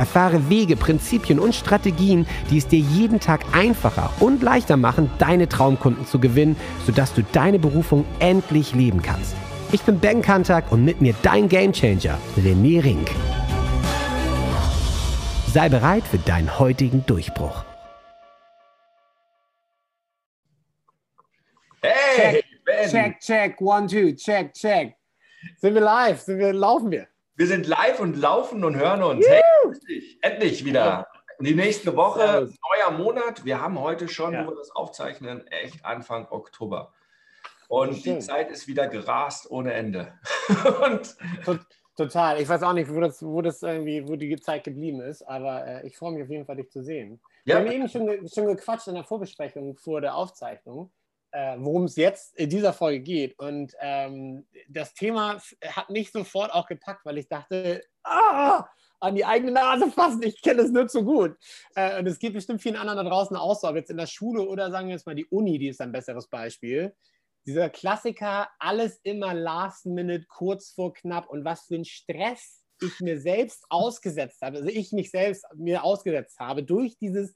Erfahre Wege, Prinzipien und Strategien, die es dir jeden Tag einfacher und leichter machen, deine Traumkunden zu gewinnen, sodass du deine Berufung endlich leben kannst. Ich bin Ben Kantak und mit mir dein Gamechanger, René Rink. Sei bereit für deinen heutigen Durchbruch. Hey! Ben. Check, check, one, two, check, check. Sind wir live? Sind wir, laufen wir? Wir sind live und laufen und hören uns. Hey, endlich, endlich wieder. Die nächste Woche, neuer Monat. Wir haben heute schon, ja. wo wir das aufzeichnen, echt Anfang Oktober. Und die Zeit ist wieder gerast ohne Ende. Total. Ich weiß auch nicht, wo das, wo das irgendwie, wo die Zeit geblieben ist, aber äh, ich freue mich auf jeden Fall, dich zu sehen. Ja. Wir haben eben schon, schon gequatscht in der Vorbesprechung vor der Aufzeichnung äh, worum es jetzt in dieser Folge geht. Und ähm, das Thema hat mich sofort auch gepackt, weil ich dachte, ah, an die eigene Nase fassen, ich kenne es nur zu gut. Äh, und es geht bestimmt vielen anderen da draußen auch so, ob jetzt in der Schule oder sagen wir jetzt mal die Uni, die ist ein besseres Beispiel. Dieser Klassiker, alles immer last minute, kurz vor knapp und was für ein Stress ich mir selbst ausgesetzt habe, also ich mich selbst mir ausgesetzt habe durch dieses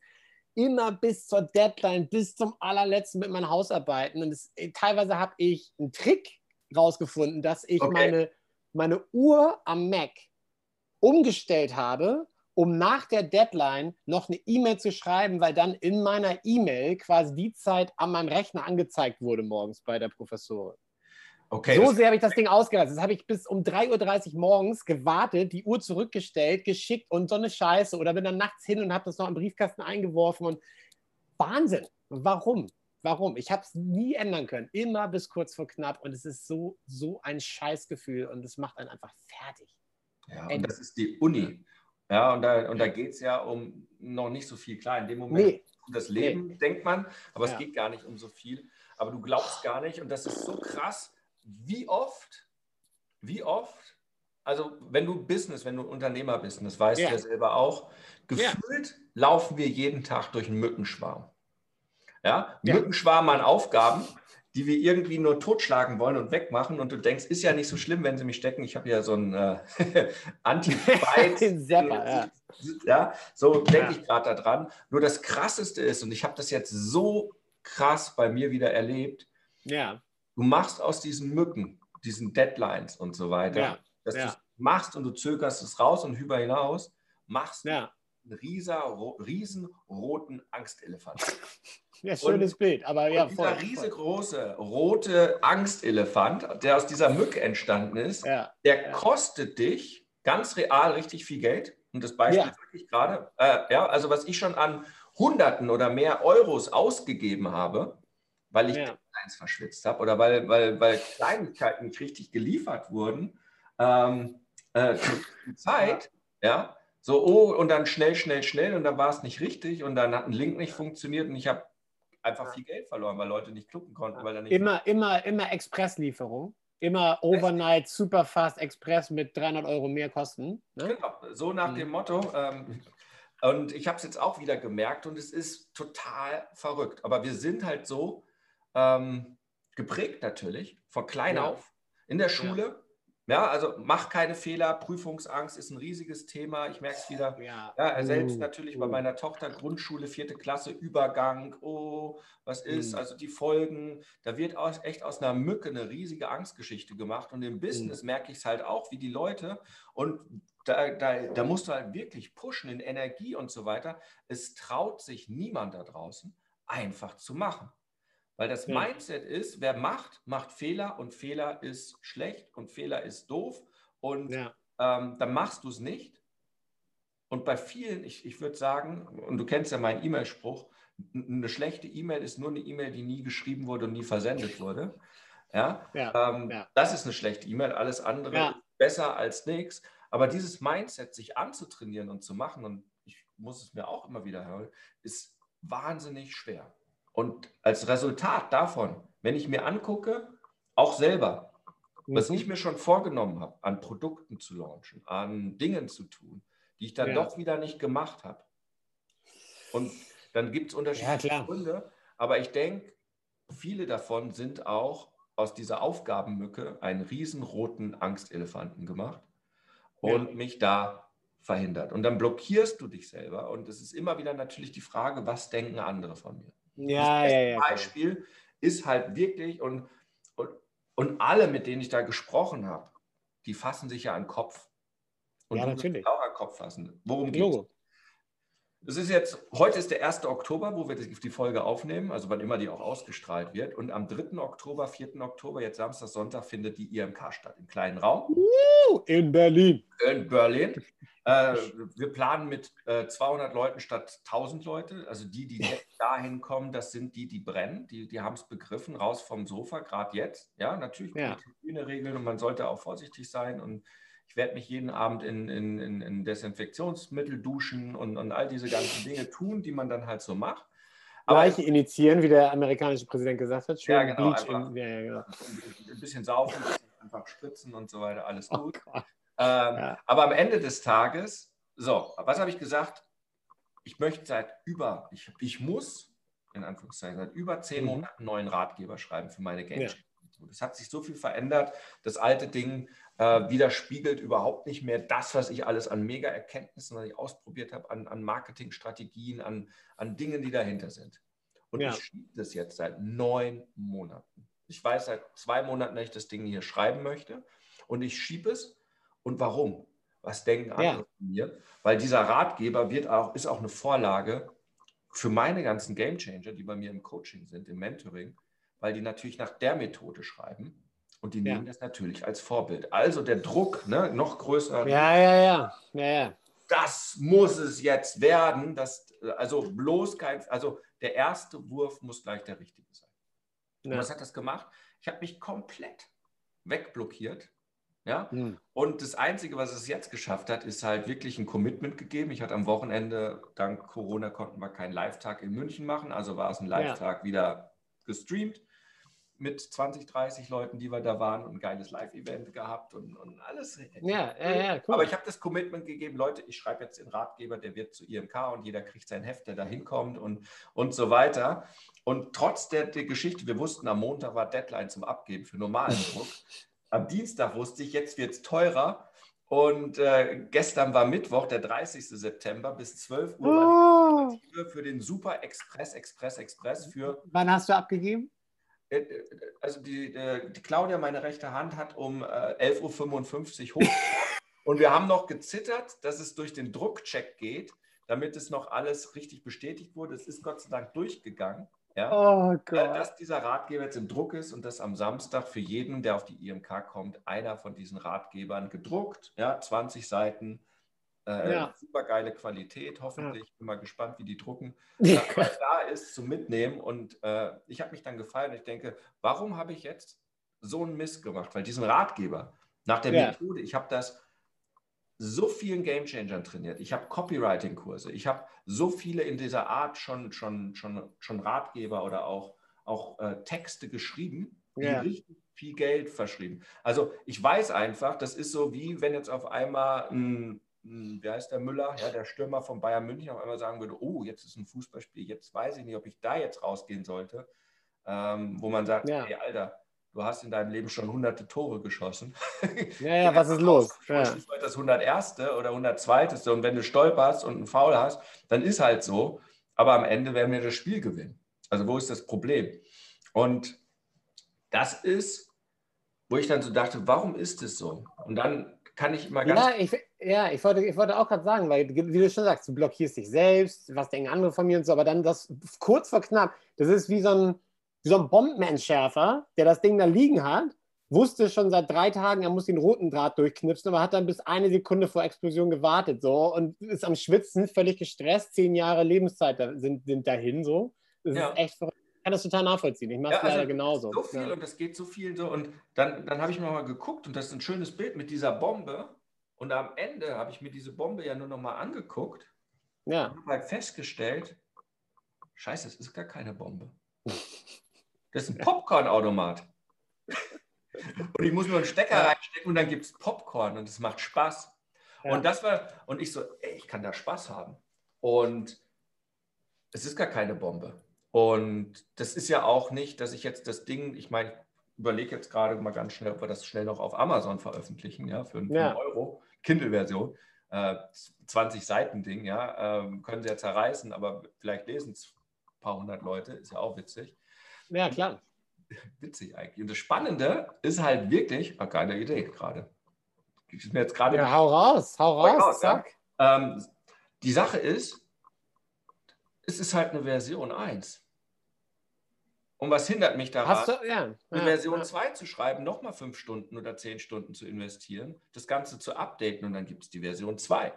immer bis zur Deadline, bis zum allerletzten mit meinen Hausarbeiten. Und das, äh, teilweise habe ich einen Trick rausgefunden, dass ich okay. meine, meine Uhr am Mac umgestellt habe, um nach der Deadline noch eine E-Mail zu schreiben, weil dann in meiner E-Mail quasi die Zeit an meinem Rechner angezeigt wurde morgens bei der Professorin. Okay, so sehr habe ich das Ding ausgereizt. Das habe ich bis um 3.30 Uhr morgens gewartet, die Uhr zurückgestellt, geschickt und so eine Scheiße. Oder bin dann nachts hin und habe das noch im Briefkasten eingeworfen. Und Wahnsinn. Warum? Warum? Ich habe es nie ändern können. Immer bis kurz vor knapp. Und es ist so, so ein Scheißgefühl. Und es macht einen einfach fertig. Ja, und das ist die Uni. Ja, und da, und da geht es ja um noch nicht so viel klar. In dem Moment nee. um das Leben, nee. denkt man, aber ja. es geht gar nicht um so viel. Aber du glaubst gar nicht. Und das ist so krass wie oft, wie oft, also wenn du Business, wenn du Unternehmer bist, und das weißt ja. du ja selber auch, gefühlt ja. laufen wir jeden Tag durch einen Mückenschwarm. Ja, ja. Mückenschwarm an Aufgaben, die wir irgendwie nur totschlagen wollen und wegmachen. Und du denkst, ist ja nicht so schlimm, wenn sie mich stecken. Ich habe ja so ein äh, Anti-Fight. ja. ja, so denke ich gerade daran. Nur das Krasseste ist, und ich habe das jetzt so krass bei mir wieder erlebt, ja du machst aus diesen Mücken, diesen Deadlines und so weiter, ja, dass ja. du es machst und du zögerst es raus und über hinaus, machst ja. einen rieser, riesenroten Angstelefant. Ja, schönes und, Bild, aber ja. Dieser voll, riesengroße rote Angstelefant, der aus dieser Mücke entstanden ist, der kostet dich ganz real richtig viel Geld. Und das Beispiel ja. wirklich gerade, äh, ja, also was ich schon an Hunderten oder mehr Euros ausgegeben habe, weil ich ja. eins verschwitzt habe oder weil, weil, weil Kleinigkeiten nicht richtig geliefert wurden. Ähm, äh, Zeit, ja, so, oh, und dann schnell, schnell, schnell und dann war es nicht richtig und dann hat ein Link nicht funktioniert und ich habe einfach viel Geld verloren, weil Leute nicht klucken konnten. Weil dann immer, immer, immer Expresslieferung. Immer Overnight Superfast Express mit 300 Euro mehr Kosten. Ne? Genau, so nach mhm. dem Motto. Ähm, und ich habe es jetzt auch wieder gemerkt und es ist total verrückt. Aber wir sind halt so, ähm, geprägt natürlich, von klein ja. auf, in der Schule. Ja. ja. also mach keine Fehler. Prüfungsangst ist ein riesiges Thema. Ich merke es wieder. Ja, ja selbst uh, natürlich uh. bei meiner Tochter Grundschule, vierte Klasse, Übergang. Oh, was ist? Uh. Also die Folgen. Da wird aus, echt aus einer Mücke eine riesige Angstgeschichte gemacht. Und im Business merke ich es halt auch, wie die Leute und da, da, da musst du halt wirklich pushen in Energie und so weiter. Es traut sich niemand da draußen, einfach zu machen. Weil das ja. Mindset ist, wer macht, macht Fehler und Fehler ist schlecht und Fehler ist doof und ja. ähm, dann machst du es nicht. Und bei vielen, ich, ich würde sagen, und du kennst ja meinen E-Mail-Spruch, eine schlechte E-Mail ist nur eine E-Mail, die nie geschrieben wurde und nie versendet wurde. Ja, ja, ähm, ja. das ist eine schlechte E-Mail, alles andere ja. besser als nichts. Aber dieses Mindset, sich anzutrainieren und zu machen, und ich muss es mir auch immer wieder hören, ist wahnsinnig schwer. Und als Resultat davon, wenn ich mir angucke, auch selber, mhm. was ich mir schon vorgenommen habe, an Produkten zu launchen, an Dingen zu tun, die ich dann ja. doch wieder nicht gemacht habe. Und dann gibt es unterschiedliche ja, Gründe. Aber ich denke, viele davon sind auch aus dieser Aufgabenmücke einen riesenroten Angstelefanten gemacht und ja. mich da verhindert. Und dann blockierst du dich selber. Und es ist immer wieder natürlich die Frage, was denken andere von mir? Ja, das ja, ja. Beispiel ist halt wirklich, und, und, und alle, mit denen ich da gesprochen habe, die fassen sich ja an den Kopf. Und ja, natürlich. auch an den Kopf fassen. Worum geht es? Es ist jetzt, heute ist der 1. Oktober, wo wir die Folge aufnehmen, also wann immer die auch ausgestrahlt wird. Und am 3. Oktober, 4. Oktober, jetzt Samstag, Sonntag, findet die IMK statt, im kleinen Raum. In Berlin. In Berlin. Äh, wir planen mit äh, 200 Leuten statt 1000 Leute. Also die, die jetzt dahin kommen, das sind die, die brennen. Die, die haben es begriffen, raus vom Sofa, gerade jetzt. Ja, natürlich ja. Hygieneregeln und man sollte auch vorsichtig sein und ich werde mich jeden Abend in, in, in, in Desinfektionsmittel duschen und, und all diese ganzen Dinge tun, die man dann halt so macht. Aber Leiche initiieren, wie der amerikanische Präsident gesagt hat. Schön ja, genau. Einfach, in, ja, genau. Ein bisschen saufen, einfach spritzen und so weiter, alles oh gut. Oh ähm, ja. Aber am Ende des Tages, so, was habe ich gesagt? Ich möchte seit über, ich, ich muss, in Anführungszeichen, seit über zehn mhm. Monaten einen neuen Ratgeber schreiben für meine Game. Es hat sich so viel verändert. Das alte Ding äh, widerspiegelt überhaupt nicht mehr das, was ich alles an Mega-Erkenntnissen, was ich ausprobiert habe, an, an Marketingstrategien, an, an Dingen, die dahinter sind. Und ja. ich schiebe das jetzt seit neun Monaten. Ich weiß seit zwei Monaten, dass ich das Ding hier schreiben möchte. Und ich schiebe es. Und warum? Was denken andere ja. von mir? Weil dieser Ratgeber wird auch, ist auch eine Vorlage für meine ganzen Game Changer, die bei mir im Coaching sind, im Mentoring, weil die natürlich nach der Methode schreiben und die nehmen ja. das natürlich als Vorbild. Also der Druck, ne, noch größer. Ja, ja, ja, ja, ja. Das muss es jetzt werden. Das, also bloß kein, also der erste Wurf muss gleich der richtige sein. Ja. was hat das gemacht? Ich habe mich komplett wegblockiert. Ja? Mhm. Und das Einzige, was es jetzt geschafft hat, ist halt wirklich ein Commitment gegeben. Ich hatte am Wochenende, dank Corona konnten wir keinen Live-Tag in München machen, also war es ein Live-Tag ja. wieder gestreamt mit 20, 30 Leuten, die wir da waren und ein geiles Live-Event gehabt und, und alles. Ja, ja, ja, cool. Aber ich habe das Commitment gegeben, Leute, ich schreibe jetzt den Ratgeber, der wird zu IMK und jeder kriegt sein Heft, der da hinkommt und, und so weiter. Und trotz der, der Geschichte, wir wussten, am Montag war Deadline zum Abgeben für normalen Druck. am Dienstag wusste ich, jetzt wird es teurer. Und äh, gestern war Mittwoch, der 30. September, bis 12 Uhr oh. für den Super Express, Express, Express für. Wann hast du abgegeben? Äh, äh, also die, äh, die, Claudia, meine rechte Hand, hat um 11.55 Uhr hoch. und wir haben noch gezittert, dass es durch den Druckcheck geht, damit es noch alles richtig bestätigt wurde. Es ist Gott sei Dank durchgegangen. Ja? Oh Gott. Dass dieser Ratgeber jetzt im Druck ist und dass am Samstag für jeden, der auf die IMK kommt, einer von diesen Ratgebern gedruckt, ja, 20 Seiten, äh, ja. Super geile Qualität, hoffentlich. Ja. Bin mal gespannt, wie die drucken. Äh, da ist zum Mitnehmen. Und äh, ich habe mich dann gefallen. Ich denke, warum habe ich jetzt so einen Mist gemacht? Weil diesen Ratgeber nach der ja. Methode, ich habe das so vielen Gamechangern trainiert. Ich habe Copywriting-Kurse. Ich habe so viele in dieser Art schon, schon, schon, schon Ratgeber oder auch, auch äh, Texte geschrieben, die richtig viel Geld verschrieben. Also ich weiß einfach, das ist so wie wenn jetzt auf einmal ein wie heißt der Müller, ja, der Stürmer von Bayern München, auf einmal sagen würde, oh, jetzt ist ein Fußballspiel, jetzt weiß ich nicht, ob ich da jetzt rausgehen sollte, ähm, wo man sagt, ja. hey, Alter, du hast in deinem Leben schon hunderte Tore geschossen. Ja, ja, was ist los? Ja. Das 101. oder 102. Und wenn du stolperst und einen Foul hast, dann ist halt so. Aber am Ende werden wir das Spiel gewinnen. Also wo ist das Problem? Und das ist, wo ich dann so dachte, warum ist es so? Und dann kann ich immer ganz. Ja, ich, ja, ich wollte, ich wollte auch gerade sagen, weil, wie du schon sagst, du blockierst dich selbst, was denken andere von mir und so, aber dann das kurz vor knapp, das ist wie so ein, wie so ein Bombenentschärfer, der das Ding da liegen hat, wusste schon seit drei Tagen, er muss den roten Draht durchknipsen, aber hat dann bis eine Sekunde vor Explosion gewartet so und ist am Schwitzen, völlig gestresst, zehn Jahre Lebenszeit sind, sind dahin so. Das ja. ist echt verrückt. Ich kann das total nachvollziehen. Ich mache es ja, also leider genauso. So viel ja. und das geht so viel so. Und dann, dann habe ich mir mal geguckt und das ist ein schönes Bild mit dieser Bombe und am Ende habe ich mir diese Bombe ja nur noch mal angeguckt Ja. Ich habe halt festgestellt, scheiße, es ist gar keine Bombe. Das ist ein Popcorn-Automat. Und ich muss nur einen Stecker reinstecken und dann gibt es Popcorn und es macht Spaß. Ja. Und das war, und ich so, ey, ich kann da Spaß haben. Und es ist gar keine Bombe. Und das ist ja auch nicht, dass ich jetzt das Ding, ich meine, überlege jetzt gerade mal ganz schnell, ob wir das schnell noch auf Amazon veröffentlichen, ja, für einen, ja. Euro, Kindle-Version. Äh, 20 Seiten Ding, ja, ähm, können sie ja zerreißen, aber vielleicht lesen es ein paar hundert Leute, ist ja auch witzig. Ja, klar. Witzig eigentlich. Und das Spannende ist halt wirklich, oh, geile Idee gerade. Ist mir jetzt gerade. Ja, hau raus, hau raus, raus zack. Ja. Ähm, die Sache ist, es ist halt eine Version 1. Und was hindert mich daran, du, ja, ja, Version ja. 2 zu schreiben, nochmal fünf Stunden oder zehn Stunden zu investieren, das Ganze zu updaten und dann gibt es die Version 2.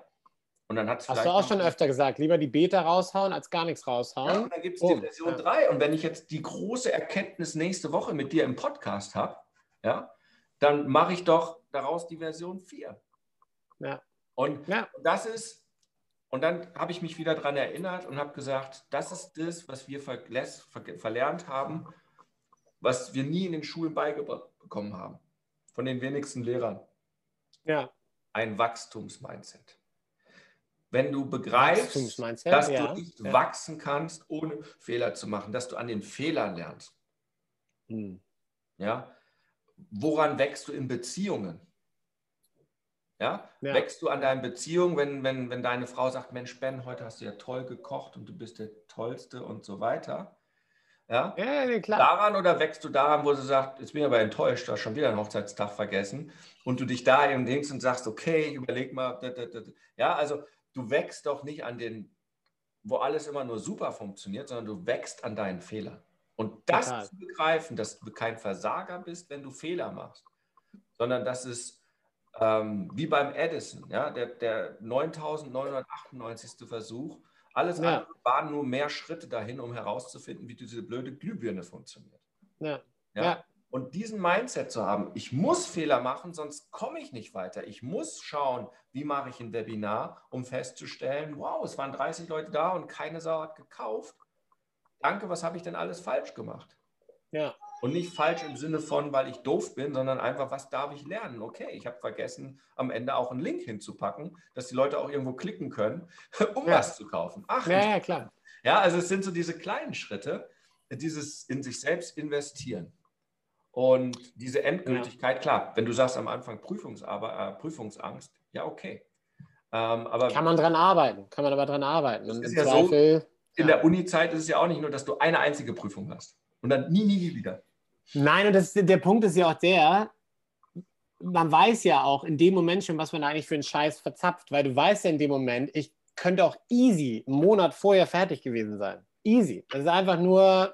Und dann Hast du auch schon öfter gesagt, lieber die Beta raushauen, als gar nichts raushauen. Ja, und dann gibt es oh, die Version ja. 3. Und wenn ich jetzt die große Erkenntnis nächste Woche mit dir im Podcast habe, ja, dann mache ich doch daraus die Version 4. Ja. Und ja. das ist, und dann habe ich mich wieder daran erinnert und habe gesagt, das ist das, was wir verlernt haben, was wir nie in den Schulen beigekommen haben. Von den wenigsten Lehrern. Ja. Ein Wachstumsmindset. Wenn du begreifst, dass ja. du nicht ja. wachsen kannst, ohne Fehler zu machen, dass du an den Fehlern lernst. Hm. Ja. Woran wächst du in Beziehungen? Ja? ja? Wächst du an deinen Beziehungen, wenn, wenn, wenn deine Frau sagt, Mensch, Ben, heute hast du ja toll gekocht und du bist der Tollste und so weiter. Ja, ja nee, klar. Daran oder wächst du daran, wo sie sagt, jetzt bin ich aber enttäuscht, du hast schon wieder einen Hochzeitstag vergessen und du dich da eben denkst und sagst, okay, überleg mal. Ja, also du wächst doch nicht an den, wo alles immer nur super funktioniert, sondern du wächst an deinen Fehlern. Und das Total. zu begreifen, dass du kein Versager bist, wenn du Fehler machst, sondern dass es ähm, wie beim Edison, ja, der, der 9998. Versuch, alles ja. andere waren nur mehr Schritte dahin, um herauszufinden, wie diese blöde Glühbirne funktioniert. Ja. ja. ja. Und diesen Mindset zu haben, ich muss Fehler machen, sonst komme ich nicht weiter. Ich muss schauen, wie mache ich ein Webinar, um festzustellen, wow, es waren 30 Leute da und keine Sau hat gekauft. Danke, was habe ich denn alles falsch gemacht? Ja. Und nicht falsch im Sinne von, weil ich doof bin, sondern einfach, was darf ich lernen? Okay, ich habe vergessen, am Ende auch einen Link hinzupacken, dass die Leute auch irgendwo klicken können, um ja. was zu kaufen. Ach, ja, ja, klar. Ja, also es sind so diese kleinen Schritte, dieses in sich selbst investieren. Und diese Endgültigkeit, ja. klar, wenn du sagst am Anfang Prüfungsarbe äh, Prüfungsangst, ja, okay. Ähm, aber kann man dran arbeiten, kann man aber dran arbeiten. Und ist ja Zweifel, so, in der Uni-Zeit ist es ja auch nicht nur, dass du eine einzige Prüfung hast und dann nie, nie, nie wieder. Nein, und das, der Punkt ist ja auch der, man weiß ja auch in dem Moment schon, was man eigentlich für einen Scheiß verzapft, weil du weißt ja in dem Moment, ich könnte auch easy einen Monat vorher fertig gewesen sein. Easy. Das ist einfach nur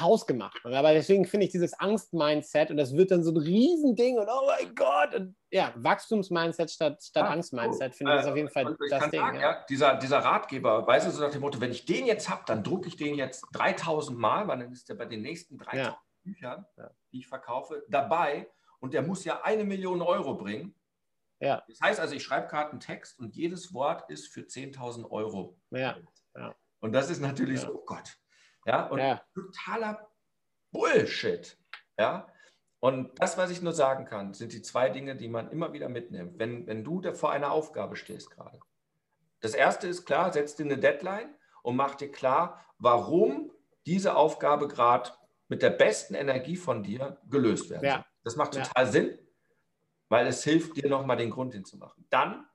hausgemacht. Aber deswegen finde ich dieses Angst-Mindset und das wird dann so ein Riesending und oh mein Gott. Und ja, Wachstums-Mindset statt, statt ah, Angst-Mindset finde ich das auf jeden Fall das Ding. Sagen, ja. Ja, dieser, dieser Ratgeber, weißt du, so nach dem Motto, wenn ich den jetzt habe, dann drucke ich den jetzt 3000 Mal, weil dann ist der bei den nächsten 3000 ja. Büchern, die ich verkaufe, dabei und der muss ja eine Million Euro bringen. Ja. Das heißt also, ich schreibe gerade einen Text und jedes Wort ist für 10.000 Euro. Ja. ja. Und das ist natürlich so, oh Gott, ja, und ja. totaler Bullshit. Ja. Und das, was ich nur sagen kann, sind die zwei Dinge, die man immer wieder mitnimmt, wenn, wenn du vor einer Aufgabe stehst gerade. Das erste ist klar, setz dir eine Deadline und mach dir klar, warum diese Aufgabe gerade mit der besten Energie von dir gelöst werden ja. Das macht total ja. Sinn, weil es hilft dir nochmal den Grund hinzumachen. Dann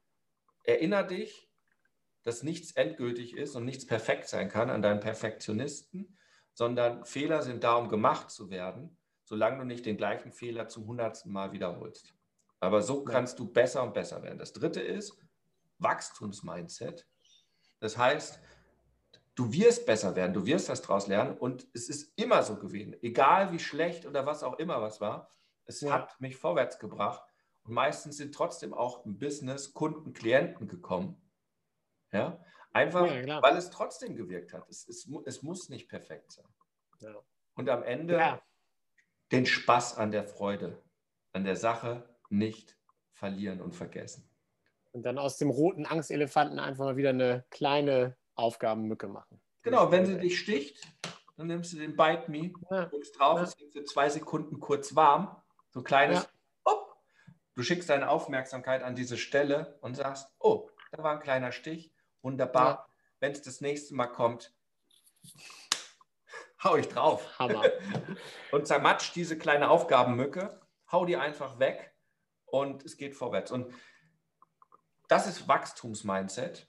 erinnere dich, dass nichts endgültig ist und nichts perfekt sein kann an deinen Perfektionisten, sondern Fehler sind da, um gemacht zu werden, solange du nicht den gleichen Fehler zum hundertsten Mal wiederholst. Aber so kannst du besser und besser werden. Das dritte ist Wachstumsmindset. Das heißt, du wirst besser werden, du wirst das daraus lernen und es ist immer so gewesen, egal wie schlecht oder was auch immer was war, es ja. hat mich vorwärts gebracht und meistens sind trotzdem auch im Business Kunden, Klienten gekommen, ja? Einfach, ja, weil es trotzdem gewirkt hat. Es, es, es muss nicht perfekt sein. Ja. Und am Ende ja. den Spaß an der Freude, an der Sache nicht verlieren und vergessen. Und dann aus dem roten Angstelefanten einfach mal wieder eine kleine Aufgabenmücke machen. Genau, wenn sie dich sticht, dann nimmst du den Bite Me, drückst drauf, es wird für zwei Sekunden kurz warm. So ein kleines. Hopp. Du schickst deine Aufmerksamkeit an diese Stelle und sagst, oh, da war ein kleiner Stich, wunderbar. Ja. Wenn es das nächste Mal kommt, hau ich drauf. Hammer. und zermatscht diese kleine Aufgabenmücke, hau die einfach weg und es geht vorwärts. Und das ist Wachstumsmindset.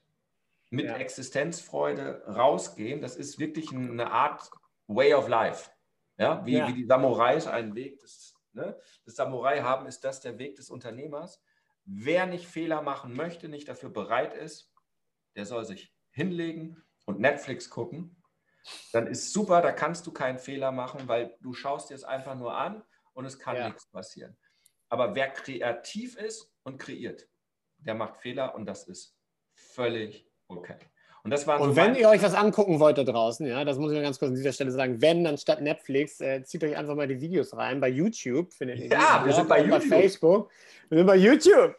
Mit ja. Existenzfreude rausgehen, das ist wirklich eine Art Way of Life. Ja, wie, ja. wie die Samurais einen Weg des, ne, des Samurai haben, ist das der Weg des Unternehmers. Wer nicht Fehler machen möchte, nicht dafür bereit ist, der soll sich hinlegen und Netflix gucken. Dann ist super, da kannst du keinen Fehler machen, weil du schaust dir es einfach nur an und es kann ja. nichts passieren. Aber wer kreativ ist und kreiert, der macht Fehler und das ist völlig okay. Und, das waren und so wenn ihr euch was angucken wollt da draußen, ja, das muss ich mal ganz kurz an dieser Stelle sagen, wenn, dann statt Netflix, äh, zieht euch einfach mal die Videos rein. Bei YouTube findet ihr Ja, wir sind bei YouTube. Bei Facebook. Wir sind bei YouTube.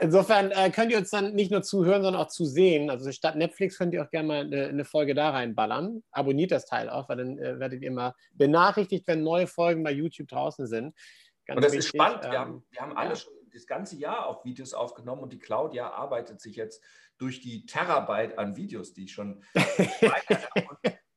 Insofern äh, könnt ihr uns dann nicht nur zuhören, sondern auch zusehen. Also statt Netflix könnt ihr auch gerne mal eine, eine Folge da reinballern. Abonniert das Teil auch, weil dann äh, werdet ihr immer benachrichtigt, wenn neue Folgen bei YouTube draußen sind. Ganz und das wichtig. ist spannend. Wir, ähm, haben, wir haben alle ja. schon das ganze Jahr auf Videos aufgenommen und die Claudia arbeitet sich jetzt durch die Terabyte an Videos, die ich schon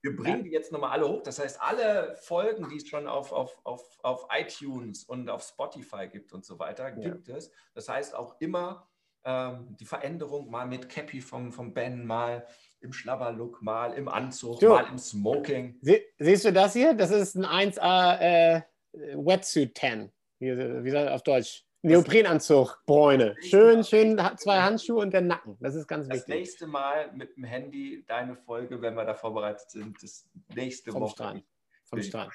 wir bringen die jetzt nochmal alle hoch. Das heißt, alle Folgen, die es schon auf, auf, auf, auf iTunes und auf Spotify gibt und so weiter, gibt ja. es. Das heißt auch immer ähm, die Veränderung mal mit Cappy vom, vom Ben, mal im Schlabberlook, mal im Anzug, du, mal im Smoking. Sie, siehst du das hier? Das ist ein 1A äh, Wetsuit 10. Wie, wie sagt auf Deutsch? Neoprenanzug, Bräune. Schön, schön zwei Handschuhe und der Nacken. Das ist ganz das wichtig. Das nächste Mal mit dem Handy deine Folge, wenn wir da vorbereitet sind, das nächste Vom Woche. Strand. Vom Strand.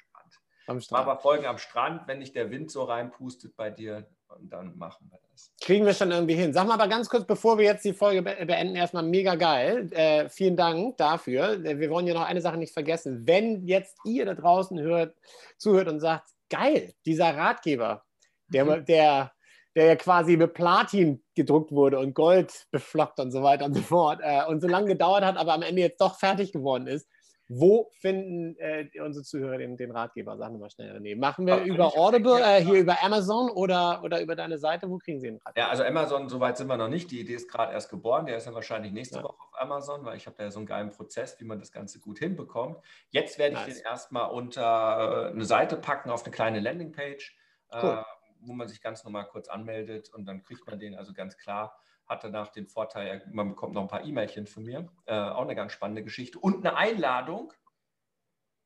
Vom Strand. Aber Folgen am Strand, wenn nicht der Wind so reinpustet bei dir, und dann machen wir das. Kriegen wir schon irgendwie hin. Sag mal aber ganz kurz, bevor wir jetzt die Folge beenden, erstmal mega geil. Äh, vielen Dank dafür. Wir wollen ja noch eine Sache nicht vergessen. Wenn jetzt ihr da draußen hört, zuhört und sagt, geil, dieser Ratgeber, der, mhm. der der ja quasi mit Platin gedruckt wurde und Gold beflockt und so weiter und so fort äh, und so lange gedauert hat, aber am Ende jetzt doch fertig geworden ist. Wo finden äh, unsere Zuhörer den, den, Ratgeber? Sagen wir mal schnell, René. Machen wir Ach, über Audible, äh, hier über Amazon oder, oder über deine Seite? Wo kriegen Sie den Ratgeber? Ja, also Amazon, soweit sind wir noch nicht. Die Idee ist gerade erst geboren. Der ist dann wahrscheinlich nächste ja. Woche auf Amazon, weil ich habe da ja so einen geilen Prozess, wie man das Ganze gut hinbekommt. Jetzt werde ich nice. den erstmal unter äh, eine Seite packen, auf eine kleine Landingpage. Cool. Wo man sich ganz normal kurz anmeldet und dann kriegt man den also ganz klar. Hat danach den Vorteil, man bekommt noch ein paar E-Mailchen von mir. Äh, auch eine ganz spannende Geschichte. Und eine Einladung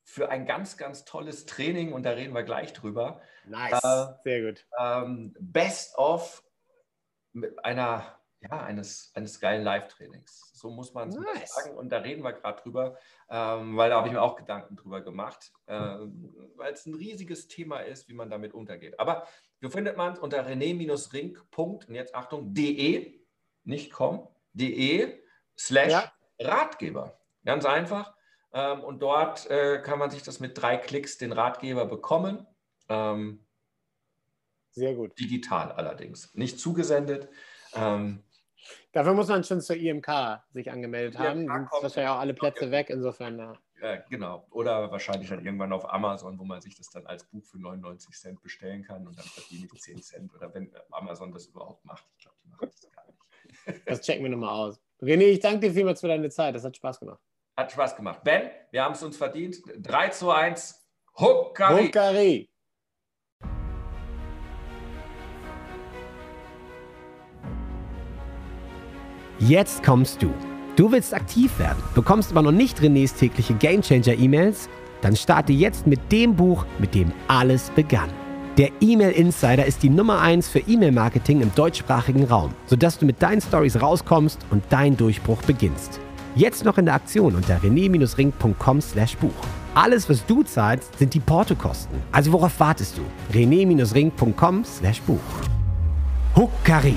für ein ganz, ganz tolles Training und da reden wir gleich drüber. Nice, äh, sehr gut. Ähm, Best of mit einer, ja, eines, eines geilen Live-Trainings. So muss man es nice. sagen. Und da reden wir gerade drüber, ähm, weil da habe ich mir auch Gedanken drüber gemacht, äh, weil es ein riesiges Thema ist, wie man damit untergeht. Aber Du findet man es unter rené-ring. Und jetzt Achtung, de, nicht com, de slash ja. Ratgeber. Ganz einfach. Ähm, und dort äh, kann man sich das mit drei Klicks den Ratgeber bekommen. Ähm, Sehr gut. Digital allerdings, nicht zugesendet. Ähm, Dafür muss man schon zur IMK sich angemeldet haben. Sind wahrscheinlich auch alle Plätze weg, insofern. Ja. Ja, genau. Oder wahrscheinlich dann irgendwann auf Amazon, wo man sich das dann als Buch für 99 Cent bestellen kann und dann verdiene ich 10 Cent. Oder wenn Amazon das überhaupt macht. Ich glaube, die machen das gar nicht. Das checken wir nochmal aus. René, ich danke dir vielmals für deine Zeit. Das hat Spaß gemacht. Hat Spaß gemacht. Ben, wir haben es uns verdient. 3 zu 1. Huckari. Huckari. Jetzt kommst du. Du willst aktiv werden, bekommst aber noch nicht Renés tägliche Gamechanger-E-Mails? Dann starte jetzt mit dem Buch, mit dem alles begann. Der E-Mail Insider ist die Nummer 1 für E-Mail-Marketing im deutschsprachigen Raum, sodass du mit deinen Stories rauskommst und dein Durchbruch beginnst. Jetzt noch in der Aktion unter rené-ring.com/buch. Alles, was du zahlst, sind die Portokosten. Also worauf wartest du? rené-ring.com/buch. Huckari.